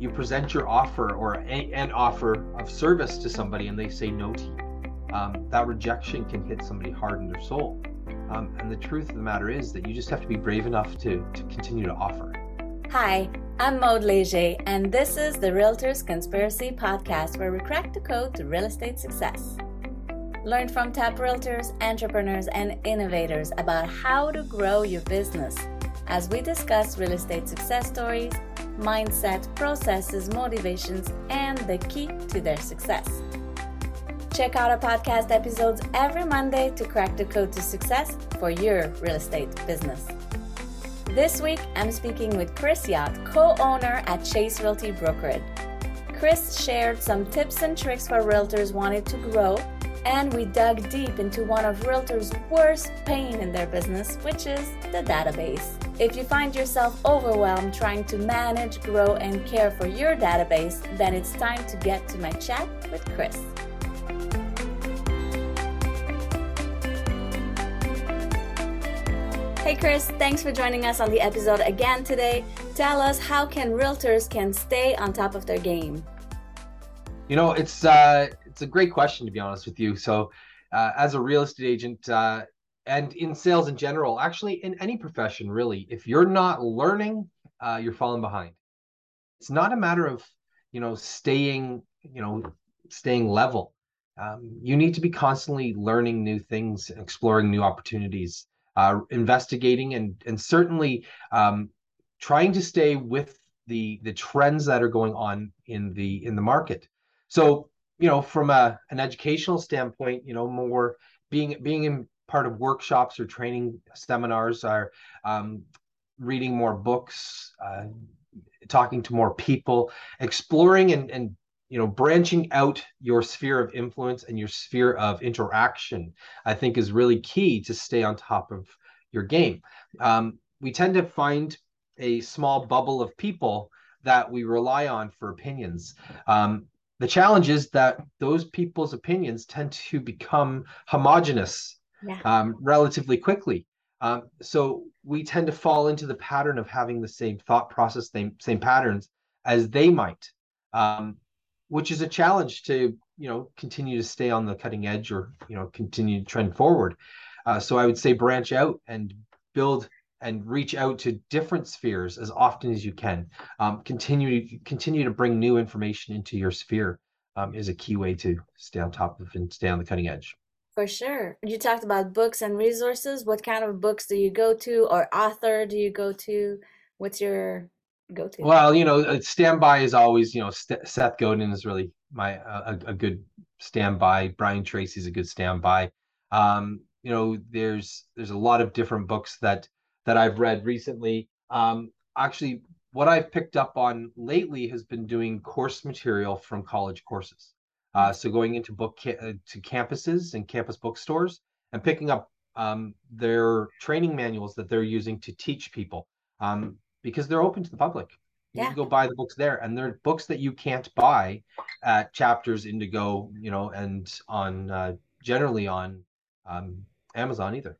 you present your offer or a, an offer of service to somebody and they say no to you. Um, that rejection can hit somebody hard in their soul. Um, and the truth of the matter is that you just have to be brave enough to, to continue to offer. Hi, I'm Maude Leger, and this is the Realtors Conspiracy Podcast where we crack the code to real estate success. Learn from top realtors, entrepreneurs, and innovators about how to grow your business as we discuss real estate success stories, mindset, processes, motivations, and the key to their success. Check out our podcast episodes every Monday to crack the code to success for your real estate business. This week, I'm speaking with Chris Yacht, co owner at Chase Realty Brokerage. Chris shared some tips and tricks for realtors wanting to grow and we dug deep into one of realtors' worst pain in their business, which is the database. If you find yourself overwhelmed trying to manage, grow, and care for your database, then it's time to get to my chat with Chris. Hey Chris, thanks for joining us on the episode again today. Tell us how can realtors can stay on top of their game? You know, it's uh it's a great question to be honest with you. So, uh, as a real estate agent uh, and in sales in general, actually in any profession, really, if you're not learning, uh, you're falling behind. It's not a matter of you know staying you know staying level. Um, you need to be constantly learning new things, exploring new opportunities, uh, investigating, and and certainly um, trying to stay with the the trends that are going on in the in the market. So you know, from a an educational standpoint, you know, more being being in part of workshops or training seminars, are um, reading more books, uh, talking to more people, exploring and and you know branching out your sphere of influence and your sphere of interaction i think is really key to stay on top of your game. Um, we tend to find a small bubble of people that we rely on for opinions. Um, the challenge is that those people's opinions tend to become homogenous yeah. um, relatively quickly. Um, so we tend to fall into the pattern of having the same thought process, same same patterns as they might, um, which is a challenge to you know continue to stay on the cutting edge or you know continue to trend forward. Uh, so I would say branch out and build and reach out to different spheres as often as you can. Um, continue to continue to bring new information into your sphere um, is a key way to stay on top of and stay on the cutting edge. For sure. You talked about books and resources. What kind of books do you go to, or author do you go to? What's your go to? Well, you know, uh, standby is always, you know, St- Seth Godin is really my uh, a, a good standby. Brian Tracy is a good standby. Um, you know, there's there's a lot of different books that that I've read recently. Um, actually, what I've picked up on lately has been doing course material from college courses. Uh, so going into book ca- uh, to campuses and campus bookstores and picking up um, their training manuals that they're using to teach people um, because they're open to the public. You yeah. can go buy the books there, and they're books that you can't buy at Chapters, Indigo, you know, and on uh, generally on um, Amazon either.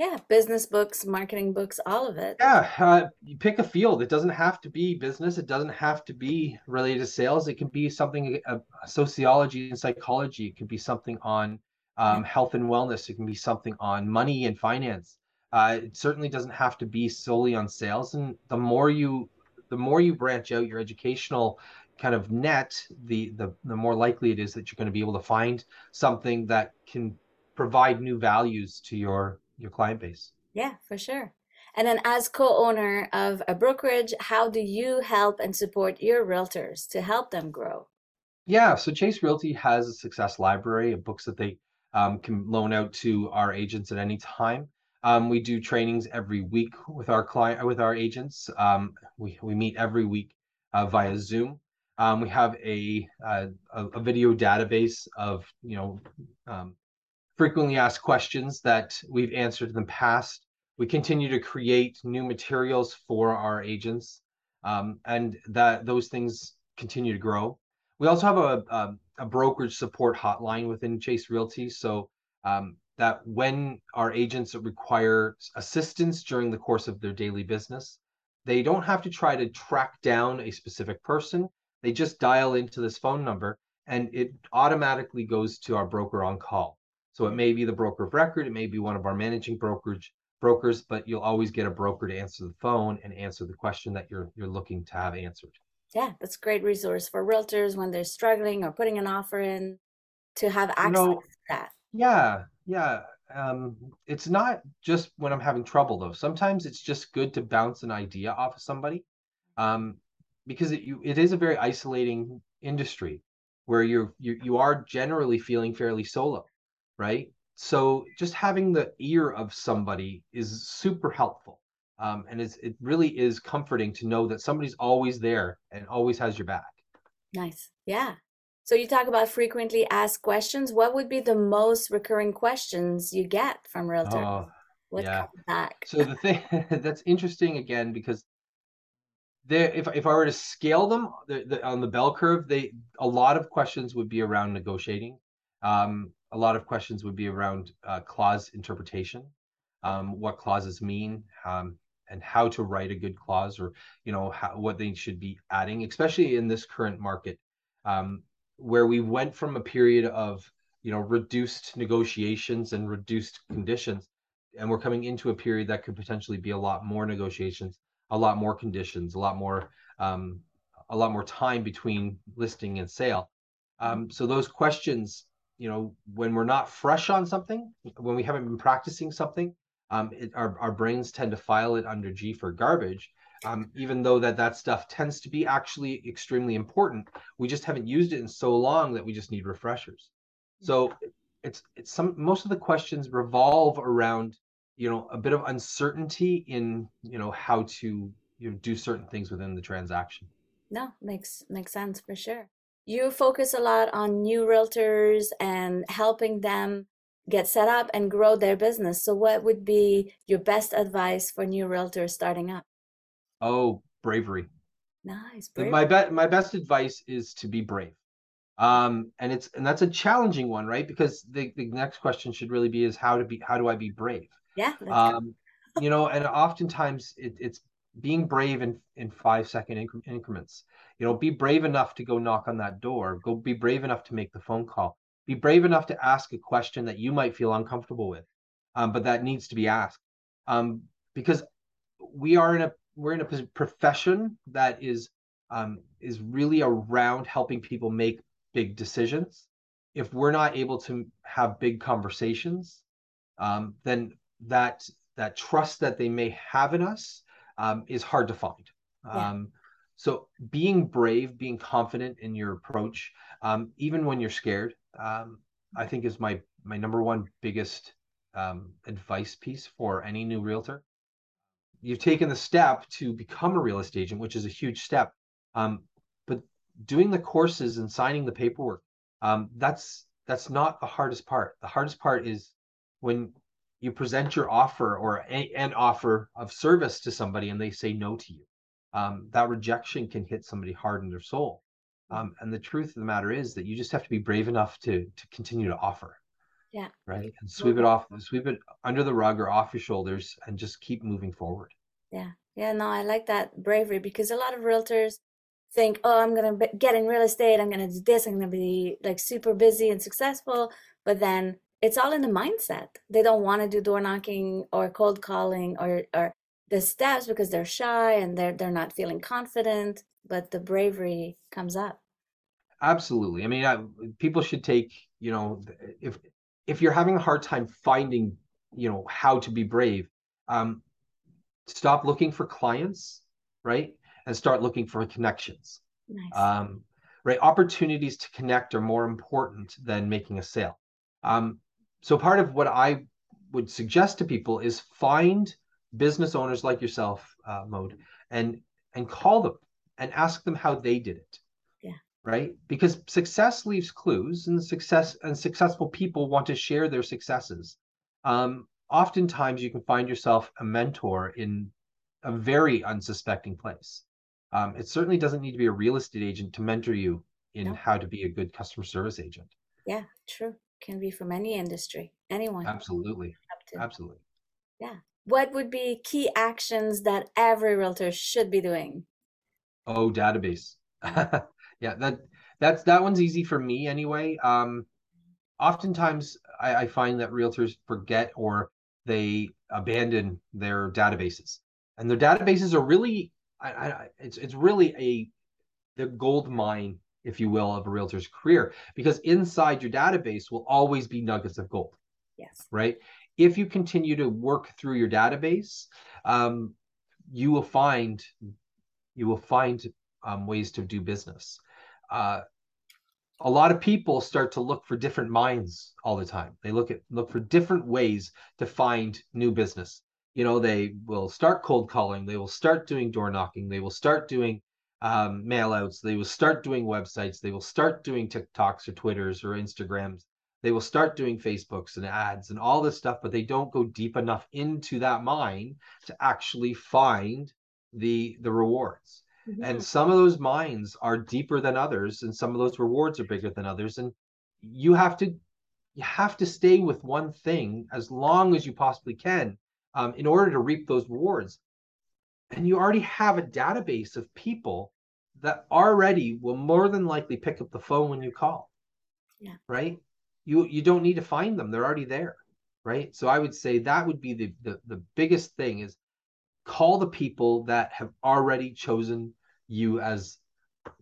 Yeah, business books, marketing books, all of it. Yeah, uh, you pick a field. It doesn't have to be business. It doesn't have to be related to sales. It can be something uh, sociology and psychology. It can be something on um, health and wellness. It can be something on money and finance. Uh, it certainly doesn't have to be solely on sales. And the more you, the more you branch out your educational kind of net, the the the more likely it is that you're going to be able to find something that can provide new values to your your client base. Yeah, for sure. And then, as co owner of a brokerage, how do you help and support your realtors to help them grow? Yeah, so Chase Realty has a success library of books that they um, can loan out to our agents at any time. Um, we do trainings every week with our client with our agents. Um, we we meet every week uh, via Zoom. Um, we have a, uh, a, a video database of you know um, frequently asked questions that we've answered in the past. We continue to create new materials for our agents, um, and that those things continue to grow. We also have a, a, a brokerage support hotline within Chase Realty, so um, that when our agents require assistance during the course of their daily business, they don't have to try to track down a specific person. they just dial into this phone number and it automatically goes to our broker on call. So it may be the broker of record, it may be one of our managing brokerage brokers, but you'll always get a broker to answer the phone and answer the question that you're you're looking to have answered. Yeah, that's a great resource for realtors when they're struggling or putting an offer in to have access you know, to that. Yeah, yeah. Um, it's not just when I'm having trouble though. Sometimes it's just good to bounce an idea off of somebody, um, because it you, it is a very isolating industry where you're you you are generally feeling fairly solo, right? So just having the ear of somebody is super helpful. Um, and it's, it really is comforting to know that somebody's always there and always has your back. Nice. Yeah. So you talk about frequently asked questions. What would be the most recurring questions you get from realtors? Oh, what yeah. back? So the thing that's interesting again because there, if if I were to scale them the, the, on the bell curve, they a lot of questions would be around negotiating. Um, a lot of questions would be around uh, clause interpretation, um, what clauses mean, um, and how to write a good clause, or you know how, what they should be adding, especially in this current market, um, where we went from a period of you know reduced negotiations and reduced conditions, and we're coming into a period that could potentially be a lot more negotiations, a lot more conditions, a lot more um, a lot more time between listing and sale. Um, so those questions you know, when we're not fresh on something, when we haven't been practicing something, um, it, our, our brains tend to file it under G for garbage. Um, even though that that stuff tends to be actually extremely important, we just haven't used it in so long that we just need refreshers. So it's it's some most of the questions revolve around you know a bit of uncertainty in you know how to you know do certain things within the transaction. No, makes makes sense for sure you focus a lot on new realtors and helping them get set up and grow their business. So, what would be your best advice for new realtors starting up? Oh, bravery. Nice. Bravery. My bet, my best advice is to be brave. Um, and it's and that's a challenging one, right? Because the, the next question should really be is how to be how do I be brave? Yeah. Um, you know, and oftentimes it, it's being brave in in five second incre- increments. You know be brave enough to go knock on that door. Go be brave enough to make the phone call. Be brave enough to ask a question that you might feel uncomfortable with um, but that needs to be asked. Um, because we are in a we're in a profession that is um, is really around helping people make big decisions. If we're not able to have big conversations um, then that that trust that they may have in us um, is hard to find yeah. Um, so being brave, being confident in your approach, um, even when you're scared, um, I think is my my number one biggest um, advice piece for any new realtor. You've taken the step to become a real estate agent, which is a huge step. Um, but doing the courses and signing the paperwork, um, that's that's not the hardest part. The hardest part is when you present your offer or a, an offer of service to somebody and they say no to you um, that rejection can hit somebody hard in their soul. Mm. Um, and the truth of the matter is that you just have to be brave enough to to continue to offer. Yeah. Right. And sweep it off, sweep it under the rug or off your shoulders, and just keep moving forward. Yeah. Yeah. No, I like that bravery because a lot of realtors think, oh, I'm gonna get in real estate. I'm gonna do this. I'm gonna be like super busy and successful. But then it's all in the mindset. They don't want to do door knocking or cold calling or or the steps because they're shy and they're they're not feeling confident but the bravery comes up absolutely i mean I, people should take you know if if you're having a hard time finding you know how to be brave um stop looking for clients right and start looking for connections nice. um right opportunities to connect are more important than making a sale um so part of what i would suggest to people is find business owners like yourself, uh, Maude, and and call them and ask them how they did it. Yeah. Right. Because success leaves clues, and success and successful people want to share their successes. Um, oftentimes, you can find yourself a mentor in a very unsuspecting place. Um, it certainly doesn't need to be a real estate agent to mentor you in no. how to be a good customer service agent. Yeah, true. Can be from any industry, anyone. Absolutely. Absolutely. Yeah what would be key actions that every realtor should be doing? Oh, database. Yeah, that that's that one's easy for me anyway. Um, oftentimes I, I find that realtors forget or they abandon their databases, and their databases are really, I, I, it's it's really a the gold mine, if you will, of a realtor's career because inside your database will always be nuggets of gold. Yes. Right. If you continue to work through your database, um, you will find you will find um, ways to do business. Uh, a lot of people start to look for different minds all the time. They look at look for different ways to find new business. You know, they will start cold calling. They will start doing door knocking. They will start doing um, mail outs. They will start doing websites. They will start doing TikToks or Twitters or Instagrams. They will start doing Facebooks and ads and all this stuff, but they don't go deep enough into that mine to actually find the the rewards. Mm-hmm. And some of those mines are deeper than others, and some of those rewards are bigger than others. And you have to you have to stay with one thing as long as you possibly can um, in order to reap those rewards. And you already have a database of people that already will more than likely pick up the phone when you call. Yeah. Right. You you don't need to find them; they're already there. Right. So I would say that would be the the, the biggest thing is call the people that have already chosen you as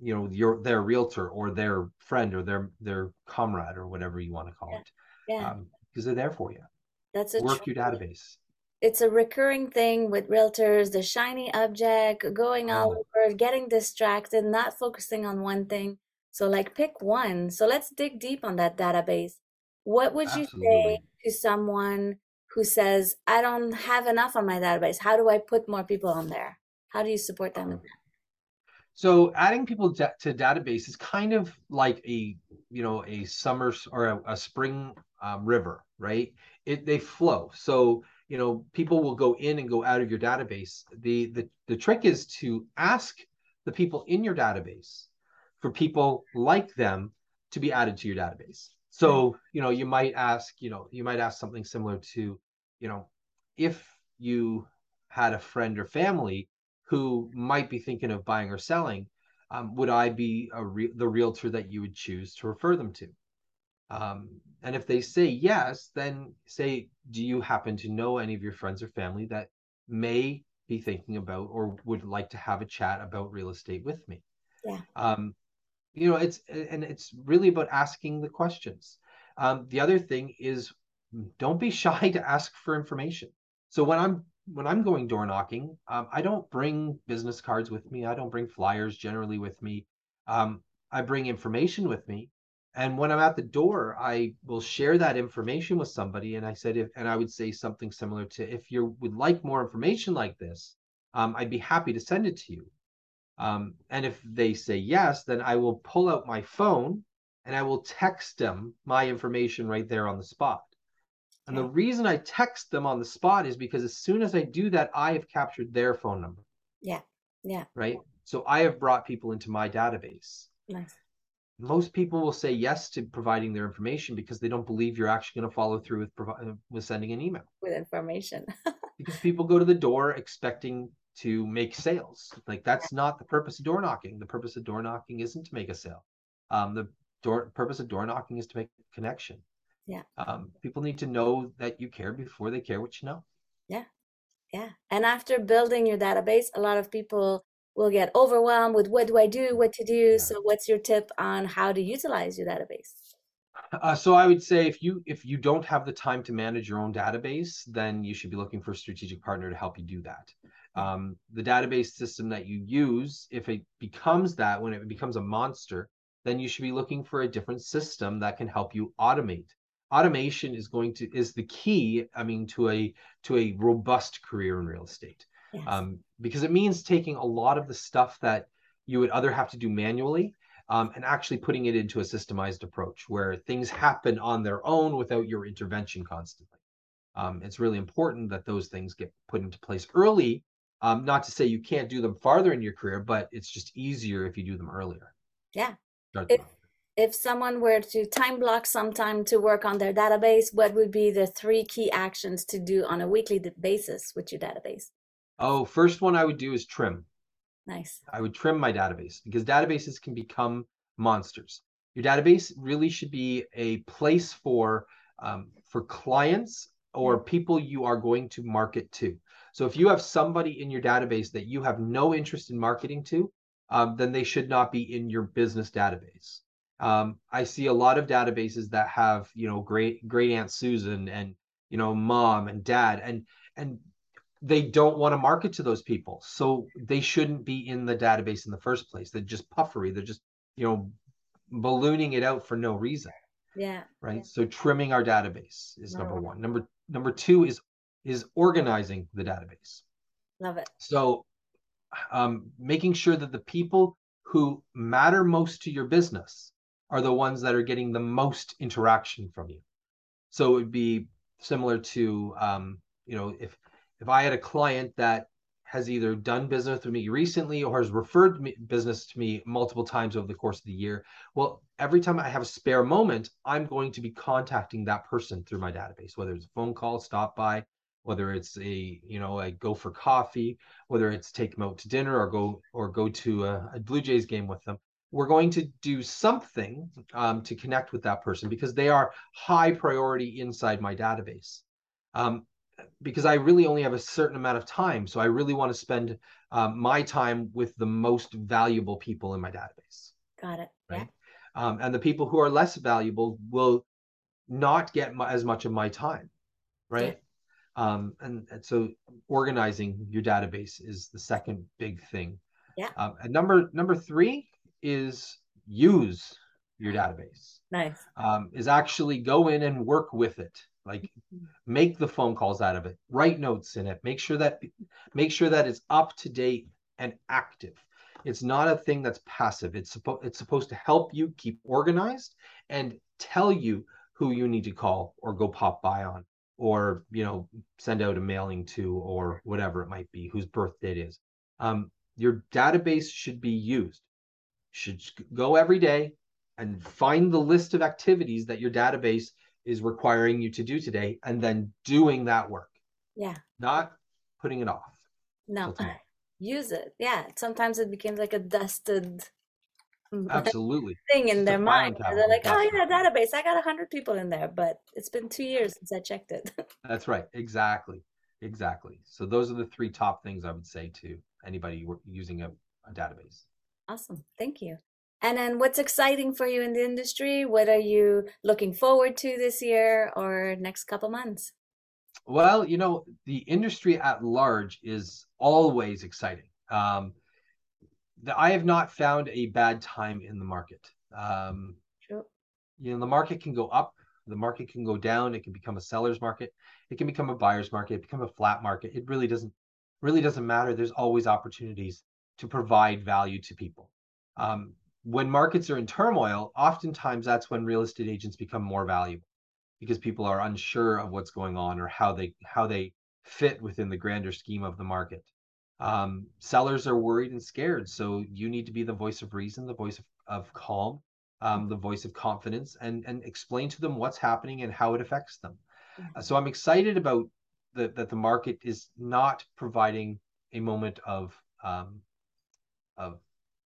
you know your their realtor or their friend or their their comrade or whatever you want to call yeah. it yeah because um, they're there for you that's a work your database it's a recurring thing with realtors the shiny object going all mm. over getting distracted not focusing on one thing so like pick one so let's dig deep on that database what would Absolutely. you say to someone who says, I don't have enough on my database. How do I put more people on there? How do you support them? So adding people to, to database is kind of like a, you know, a summer or a, a spring um, river, right? It they flow. So you know, people will go in and go out of your database. The the the trick is to ask the people in your database for people like them to be added to your database. So, you know, you might ask, you know, you might ask something similar to, you know, if you had a friend or family who might be thinking of buying or selling, um, would I be a re- the realtor that you would choose to refer them to? Um, and if they say yes, then say, do you happen to know any of your friends or family that may be thinking about or would like to have a chat about real estate with me? Yeah. Um, you know, it's and it's really about asking the questions. Um, the other thing is don't be shy to ask for information. So when I'm when I'm going door knocking, um, I don't bring business cards with me. I don't bring flyers generally with me. Um, I bring information with me. And when I'm at the door, I will share that information with somebody. And I said, if, and I would say something similar to, if you would like more information like this, um, I'd be happy to send it to you. Um, and if they say yes, then I will pull out my phone and I will text them my information right there on the spot. And the reason I text them on the spot is because as soon as I do that, I have captured their phone number. Yeah. Yeah. Right. So I have brought people into my database. Nice. Most people will say yes to providing their information because they don't believe you're actually going to follow through with provi- with sending an email with information. because people go to the door expecting to make sales. Like that's not the purpose of door knocking. The purpose of door knocking isn't to make a sale. Um, the door purpose of door knocking is to make a connection. Yeah. Um, people need to know that you care before they care what you know. Yeah. Yeah. And after building your database, a lot of people will get overwhelmed with what do I do, what to do. So what's your tip on how to utilize your database? Uh, so I would say if you if you don't have the time to manage your own database, then you should be looking for a strategic partner to help you do that. Um, the database system that you use, if it becomes that, when it becomes a monster, then you should be looking for a different system that can help you automate automation is going to is the key i mean to a to a robust career in real estate yes. um, because it means taking a lot of the stuff that you would other have to do manually um, and actually putting it into a systemized approach where things happen on their own without your intervention constantly um, it's really important that those things get put into place early um, not to say you can't do them farther in your career but it's just easier if you do them earlier yeah if, if someone were to time block some time to work on their database, what would be the three key actions to do on a weekly basis with your database? Oh, first one I would do is trim. Nice. I would trim my database because databases can become monsters. Your database really should be a place for um, for clients or people you are going to market to. So if you have somebody in your database that you have no interest in marketing to, um, then they should not be in your business database. Um, I see a lot of databases that have, you know, great great Aunt Susan and you know, mom and dad, and and they don't want to market to those people, so they shouldn't be in the database in the first place. They're just puffery. They're just, you know, ballooning it out for no reason. Yeah. Right. Yeah. So trimming our database is number one. Number number two is is organizing the database. Love it. So um, making sure that the people who matter most to your business are the ones that are getting the most interaction from you. So it would be similar to um, you know if if I had a client that has either done business with me recently or has referred me, business to me multiple times over the course of the year. Well, every time I have a spare moment, I'm going to be contacting that person through my database, whether it's a phone call, stop by, whether it's a you know a go for coffee, whether it's take them out to dinner or go or go to a, a Blue Jays game with them. We're going to do something um, to connect with that person because they are high priority inside my database. Um, because I really only have a certain amount of time. So I really want to spend um, my time with the most valuable people in my database. Got it. Right. Yeah. Um, and the people who are less valuable will not get my, as much of my time. Right. Yeah. Um, and, and, so organizing your database is the second big thing. Yeah. Um, and number number three is use your database. Nice. Um, is actually go in and work with it like make the phone calls out of it. Write notes in it. Make sure that make sure that it's up to date and active. It's not a thing that's passive. It's supposed it's supposed to help you keep organized and tell you who you need to call or go pop by on or you know send out a mailing to or whatever it might be whose birthday it is. Um, your database should be used. Should go every day and find the list of activities that your database is requiring you to do today and then doing that work. Yeah. Not putting it off. No. Use it. Yeah. Sometimes it becomes like a dusted absolutely thing in their mind. They're like, oh yeah, database. I got a hundred people in there, but it's been two years since I checked it. That's right. Exactly. Exactly. So those are the three top things I would say to anybody using a, a database. Awesome. Thank you. And then what's exciting for you in the industry? What are you looking forward to this year or next couple months? Well, you know, the industry at large is always exciting. Um, the, I have not found a bad time in the market. Um, sure. You know, the market can go up, the market can go down. It can become a seller's market. It can become a buyer's market. It become a flat market. It really doesn't really doesn't matter. There's always opportunities to provide value to people. Um, when markets are in turmoil, oftentimes that's when real estate agents become more valuable because people are unsure of what's going on or how they how they fit within the grander scheme of the market. Um, sellers are worried and scared, so you need to be the voice of reason, the voice of, of calm, um, the voice of confidence, and and explain to them what's happening and how it affects them. Mm-hmm. So I'm excited about the, that the market is not providing a moment of um, of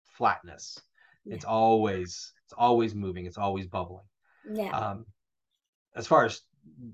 flatness it's always it's always moving. It's always bubbling. Yeah. Um, as far as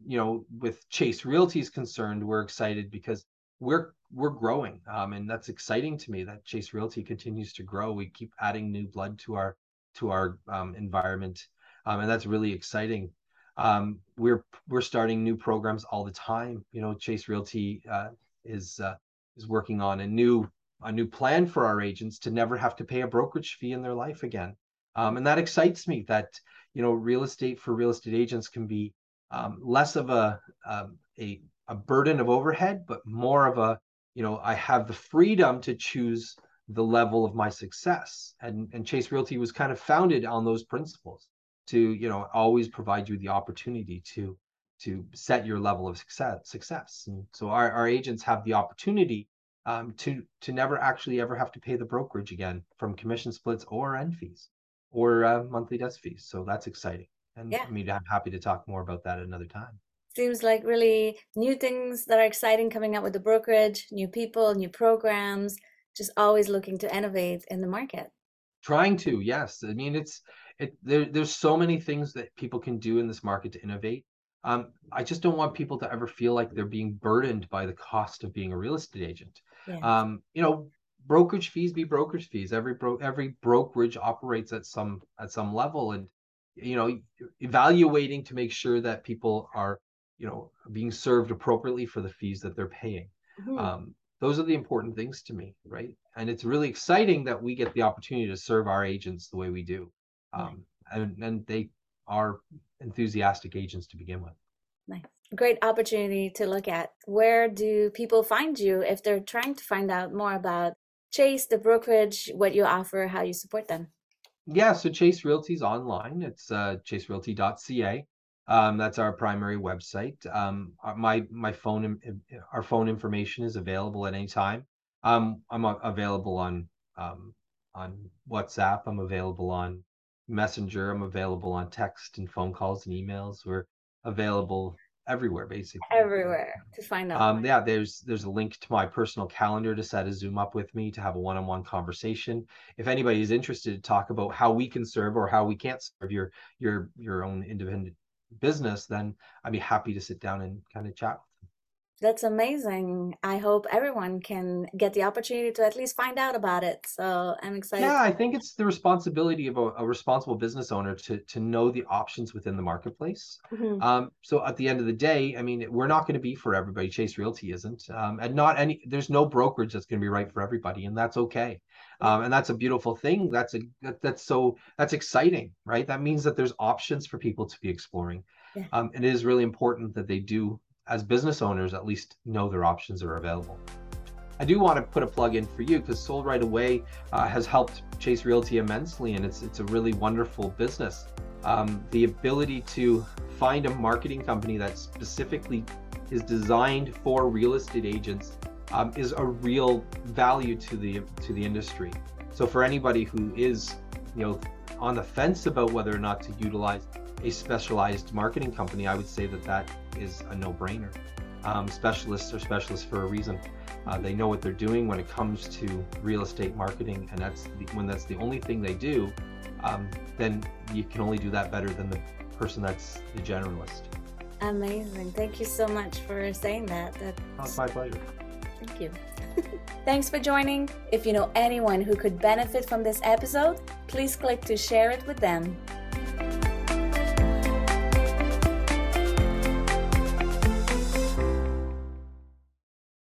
you know, with Chase Realty is concerned, we're excited because we're we're growing, um, and that's exciting to me that Chase Realty continues to grow. We keep adding new blood to our to our um, environment, um, and that's really exciting. Um, we're we're starting new programs all the time. You know, Chase Realty uh, is uh, is working on a new a new plan for our agents to never have to pay a brokerage fee in their life again. Um, and that excites me that, you know, real estate for real estate agents can be um, less of a, um, a, a burden of overhead, but more of a, you know, I have the freedom to choose the level of my success. And, and Chase Realty was kind of founded on those principles to, you know, always provide you the opportunity to, to set your level of success. success. And so our, our agents have the opportunity um, to to never actually ever have to pay the brokerage again from commission splits or end fees or uh, monthly desk fees. So that's exciting. And yeah. I mean, I'm happy to talk more about that another time. Seems like really new things that are exciting coming up with the brokerage, new people, new programs, just always looking to innovate in the market. Trying to, yes. I mean, it's it. There, there's so many things that people can do in this market to innovate. Um, I just don't want people to ever feel like they're being burdened by the cost of being a real estate agent. Yeah. Um, you know, brokerage fees be brokerage fees. Every bro every brokerage operates at some at some level, and you know, evaluating to make sure that people are you know being served appropriately for the fees that they're paying. Mm-hmm. Um, those are the important things to me, right? And it's really exciting that we get the opportunity to serve our agents the way we do, um, right. and and they are enthusiastic agents to begin with. Nice. Great opportunity to look at. Where do people find you if they're trying to find out more about Chase, the brokerage, what you offer, how you support them? Yeah, so Chase Realty is online. It's uh, chaserealty.ca. Um, that's our primary website. Um, my my phone our phone information is available at any time. Um, I'm available on um, on WhatsApp. I'm available on Messenger. I'm available on text and phone calls and emails. We're available everywhere basically everywhere to find out um yeah there's there's a link to my personal calendar to set a zoom up with me to have a one-on-one conversation if anybody is interested to talk about how we can serve or how we can't serve your your your own independent business then i'd be happy to sit down and kind of chat that's amazing. I hope everyone can get the opportunity to at least find out about it. So I'm excited. Yeah, I think it's the responsibility of a, a responsible business owner to to know the options within the marketplace. Mm-hmm. Um, so at the end of the day, I mean, we're not going to be for everybody. Chase Realty isn't, um, and not any. There's no brokerage that's going to be right for everybody, and that's okay. Um, and that's a beautiful thing. That's a that, that's so that's exciting, right? That means that there's options for people to be exploring. Yeah. Um, and it is really important that they do as business owners at least know their options are available. I do want to put a plug in for you because Sold Right Away uh, has helped Chase Realty immensely, and it's it's a really wonderful business. Um, the ability to find a marketing company that specifically is designed for real estate agents um, is a real value to the to the industry. So for anybody who is you know on the fence about whether or not to utilize a specialized marketing company, I would say that that is a no-brainer. Um, specialists are specialists for a reason. Uh, they know what they're doing when it comes to real estate marketing, and that's the, when that's the only thing they do. Um, then you can only do that better than the person that's the generalist. Amazing! Thank you so much for saying that. That's oh, my pleasure. Thank you. Thanks for joining. If you know anyone who could benefit from this episode, please click to share it with them.